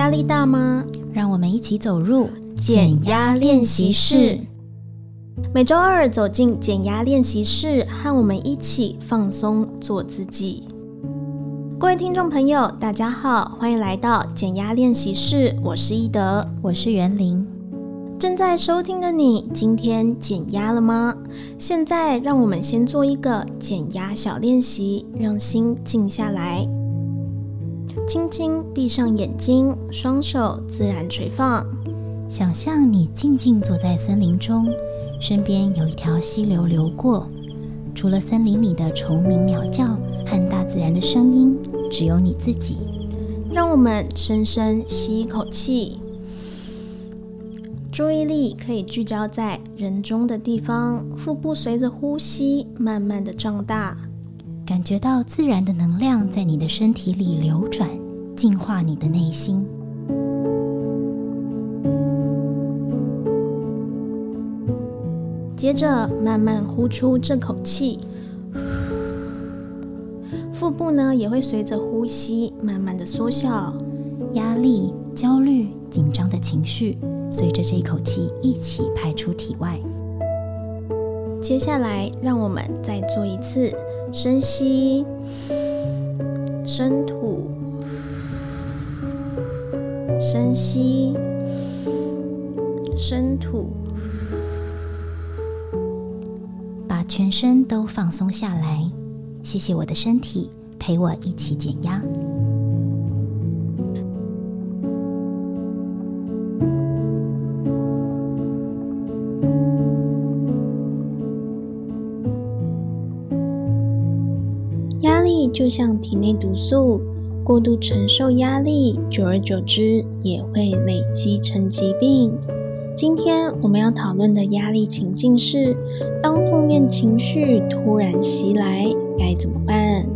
压力大吗？让我们一起走入减压练习室。每周二走进减压练习室，和我们一起放松，做自己。各位听众朋友，大家好，欢迎来到减压练习室。我是依德，我是袁玲。正在收听的你，今天减压了吗？现在让我们先做一个减压小练习，让心静下来。轻轻闭上眼睛，双手自然垂放。想象你静静坐在森林中，身边有一条溪流流过。除了森林里的虫鸣鸟叫和大自然的声音，只有你自己。让我们深深吸一口气，注意力可以聚焦在人中的地方，腹部随着呼吸慢慢的胀大。感觉到自然的能量在你的身体里流转，净化你的内心。接着慢慢呼出这口气，腹部呢也会随着呼吸慢慢的缩小，压力、焦虑、紧张的情绪随着这一口气一起排出体外。接下来，让我们再做一次。深吸，深吐，深吸，深吐，把全身都放松下来。谢谢我的身体，陪我一起减压。就像体内毒素，过度承受压力，久而久之也会累积成疾病。今天我们要讨论的压力情境是：当负面情绪突然袭来，该怎么办？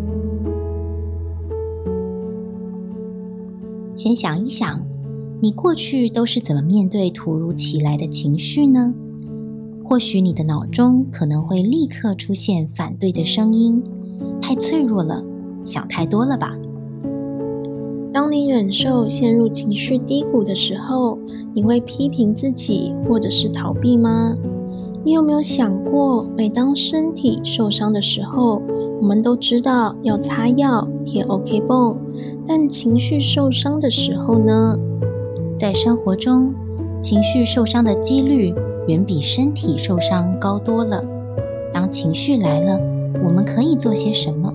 先想一想，你过去都是怎么面对突如其来的情绪呢？或许你的脑中可能会立刻出现反对的声音。太脆弱了，想太多了吧？当你忍受陷入情绪低谷的时候，你会批评自己或者是逃避吗？你有没有想过，每当身体受伤的时候，我们都知道要擦药、贴 OK 绷，但情绪受伤的时候呢？在生活中，情绪受伤的几率远比身体受伤高多了。当情绪来了，我们可以做些什么？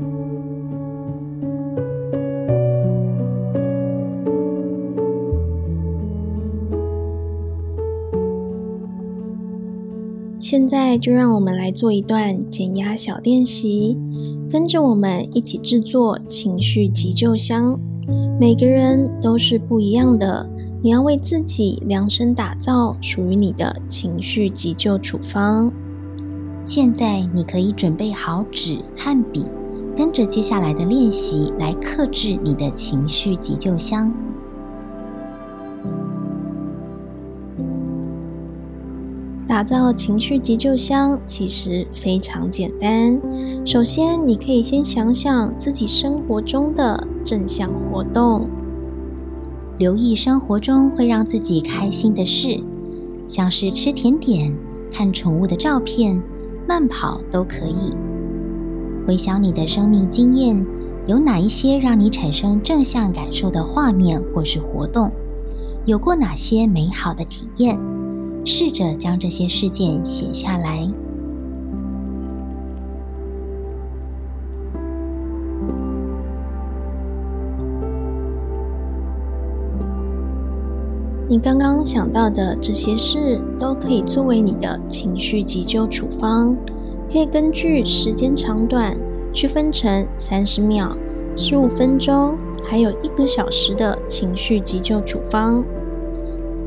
现在就让我们来做一段减压小练习，跟着我们一起制作情绪急救箱。每个人都是不一样的，你要为自己量身打造属于你的情绪急救处方。现在你可以准备好纸和笔，跟着接下来的练习来克制你的情绪急救箱。打造情绪急救箱其实非常简单。首先，你可以先想想自己生活中的正向活动，留意生活中会让自己开心的事，像是吃甜点、看宠物的照片。慢跑都可以。回想你的生命经验，有哪一些让你产生正向感受的画面或是活动？有过哪些美好的体验？试着将这些事件写下来。你刚刚想到的这些事，都可以作为你的情绪急救处方。可以根据时间长短区分成三十秒、十五分钟，还有一个小时的情绪急救处方。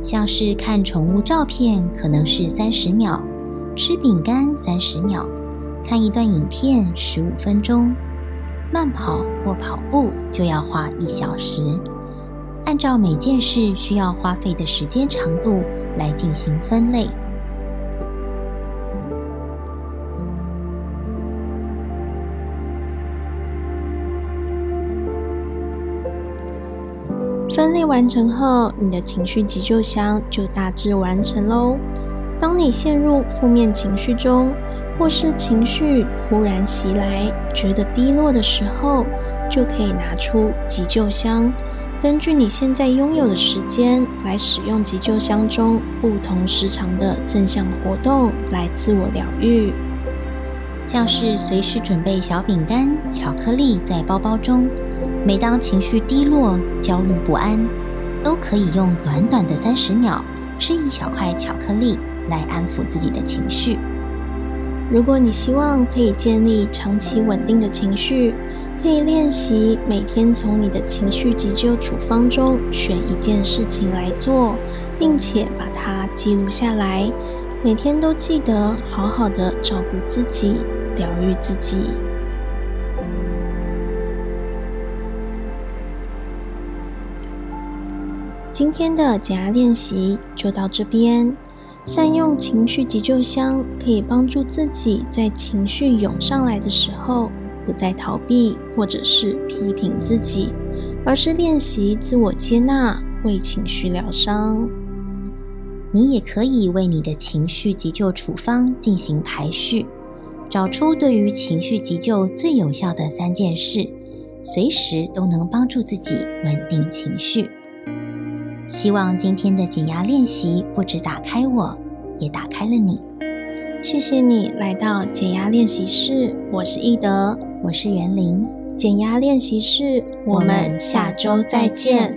像是看宠物照片，可能是三十秒；吃饼干三十秒；看一段影片十五分钟；慢跑或跑步就要花一小时。按照每件事需要花费的时间长度来进行分类。分类完成后，你的情绪急救箱就大致完成喽。当你陷入负面情绪中，或是情绪忽然袭来，觉得低落的时候，就可以拿出急救箱，根据你现在拥有的时间来使用急救箱中不同时长的正向活动来自我疗愈，像是随时准备小饼干、巧克力在包包中。每当情绪低落、焦虑不安，都可以用短短的三十秒吃一小块巧克力来安抚自己的情绪。如果你希望可以建立长期稳定的情绪，可以练习每天从你的情绪急救处方中选一件事情来做，并且把它记录下来，每天都记得好好的照顾自己，疗愈自己。今天的减压练习就到这边。善用情绪急救箱，可以帮助自己在情绪涌上来的时候，不再逃避或者是批评自己，而是练习自我接纳，为情绪疗伤。你也可以为你的情绪急救处方进行排序，找出对于情绪急救最有效的三件事，随时都能帮助自己稳定情绪。希望今天的减压练习不止打开我，也打开了你。谢谢你来到减压练习室，我是易德，我是袁玲。减压练习室，我们下周再见。